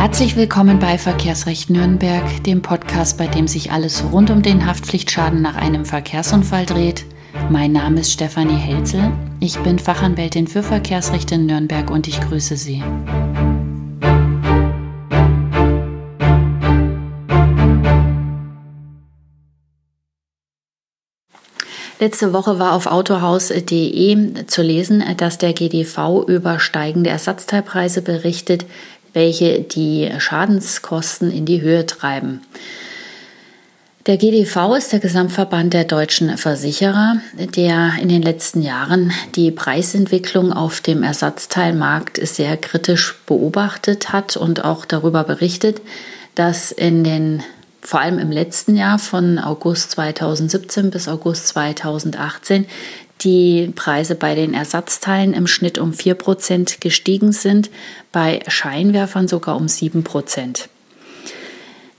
Herzlich willkommen bei Verkehrsrecht Nürnberg, dem Podcast, bei dem sich alles rund um den Haftpflichtschaden nach einem Verkehrsunfall dreht. Mein Name ist Stefanie Helzel. Ich bin Fachanwältin für Verkehrsrecht in Nürnberg und ich grüße Sie. Letzte Woche war auf autohaus.de zu lesen, dass der GDV über steigende Ersatzteilpreise berichtet, welche die Schadenskosten in die Höhe treiben. Der GDV ist der Gesamtverband der deutschen Versicherer, der in den letzten Jahren die Preisentwicklung auf dem Ersatzteilmarkt sehr kritisch beobachtet hat und auch darüber berichtet, dass in den vor allem im letzten Jahr von August 2017 bis August 2018 die Preise bei den Ersatzteilen im Schnitt um 4% gestiegen sind, bei Scheinwerfern sogar um 7%.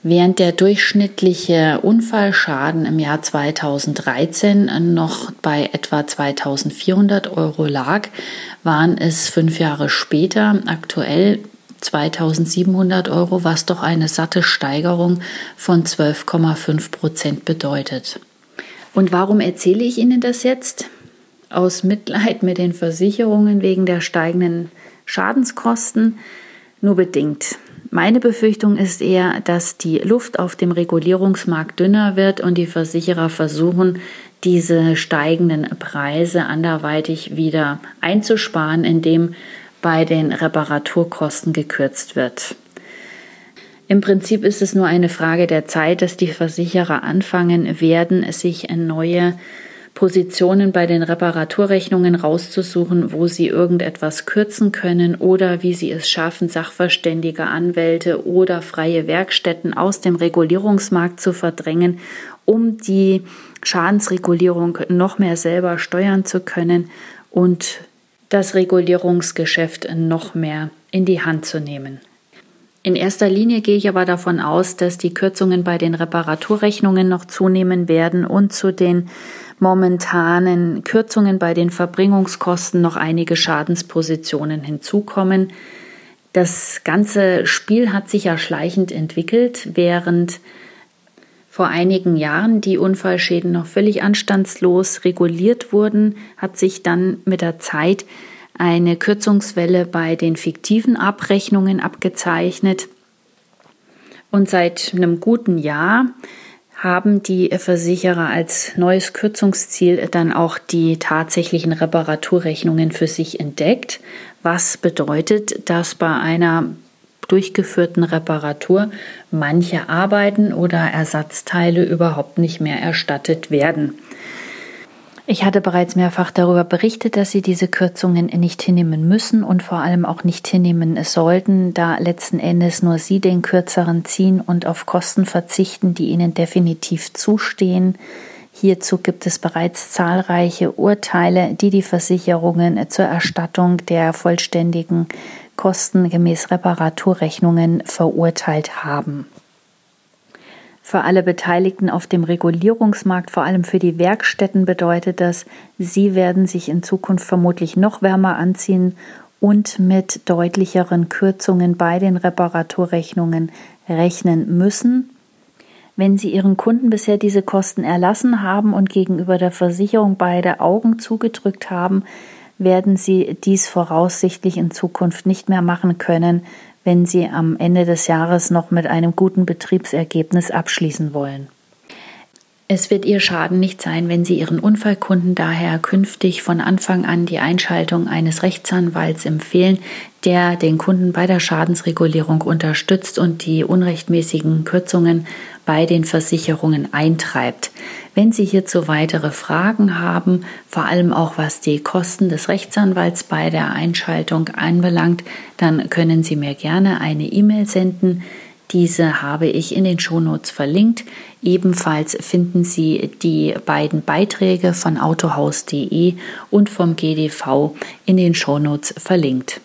Während der durchschnittliche Unfallschaden im Jahr 2013 noch bei etwa 2400 Euro lag, waren es fünf Jahre später aktuell 2700 Euro, was doch eine satte Steigerung von 12,5 Prozent bedeutet. Und warum erzähle ich Ihnen das jetzt? Aus Mitleid mit den Versicherungen wegen der steigenden Schadenskosten nur bedingt. Meine Befürchtung ist eher, dass die Luft auf dem Regulierungsmarkt dünner wird und die Versicherer versuchen, diese steigenden Preise anderweitig wieder einzusparen, indem bei den Reparaturkosten gekürzt wird. Im Prinzip ist es nur eine Frage der Zeit, dass die Versicherer anfangen werden, sich neue Positionen bei den Reparaturrechnungen rauszusuchen, wo sie irgendetwas kürzen können oder wie sie es schaffen, Sachverständige, Anwälte oder freie Werkstätten aus dem Regulierungsmarkt zu verdrängen, um die Schadensregulierung noch mehr selber steuern zu können und das Regulierungsgeschäft noch mehr in die Hand zu nehmen. In erster Linie gehe ich aber davon aus, dass die Kürzungen bei den Reparaturrechnungen noch zunehmen werden und zu den momentanen Kürzungen bei den Verbringungskosten noch einige Schadenspositionen hinzukommen. Das ganze Spiel hat sich ja schleichend entwickelt, während vor einigen Jahren die Unfallschäden noch völlig anstandslos reguliert wurden, hat sich dann mit der Zeit eine Kürzungswelle bei den fiktiven Abrechnungen abgezeichnet. Und seit einem guten Jahr haben die Versicherer als neues Kürzungsziel dann auch die tatsächlichen Reparaturrechnungen für sich entdeckt, was bedeutet, dass bei einer durchgeführten Reparatur manche Arbeiten oder Ersatzteile überhaupt nicht mehr erstattet werden. Ich hatte bereits mehrfach darüber berichtet, dass Sie diese Kürzungen nicht hinnehmen müssen und vor allem auch nicht hinnehmen sollten, da letzten Endes nur Sie den kürzeren ziehen und auf Kosten verzichten, die Ihnen definitiv zustehen. Hierzu gibt es bereits zahlreiche Urteile, die die Versicherungen zur Erstattung der vollständigen Kosten gemäß Reparaturrechnungen verurteilt haben für alle Beteiligten auf dem Regulierungsmarkt, vor allem für die Werkstätten, bedeutet das, sie werden sich in Zukunft vermutlich noch wärmer anziehen und mit deutlicheren Kürzungen bei den Reparaturrechnungen rechnen müssen. Wenn Sie Ihren Kunden bisher diese Kosten erlassen haben und gegenüber der Versicherung beide Augen zugedrückt haben, werden Sie dies voraussichtlich in Zukunft nicht mehr machen können, wenn Sie am Ende des Jahres noch mit einem guten Betriebsergebnis abschließen wollen. Es wird Ihr Schaden nicht sein, wenn Sie Ihren Unfallkunden daher künftig von Anfang an die Einschaltung eines Rechtsanwalts empfehlen, der den Kunden bei der Schadensregulierung unterstützt und die unrechtmäßigen Kürzungen bei den Versicherungen eintreibt. Wenn Sie hierzu weitere Fragen haben, vor allem auch was die Kosten des Rechtsanwalts bei der Einschaltung anbelangt, dann können Sie mir gerne eine E-Mail senden. Diese habe ich in den Shownotes verlinkt. Ebenfalls finden Sie die beiden Beiträge von autohaus.de und vom GDV in den Shownotes verlinkt.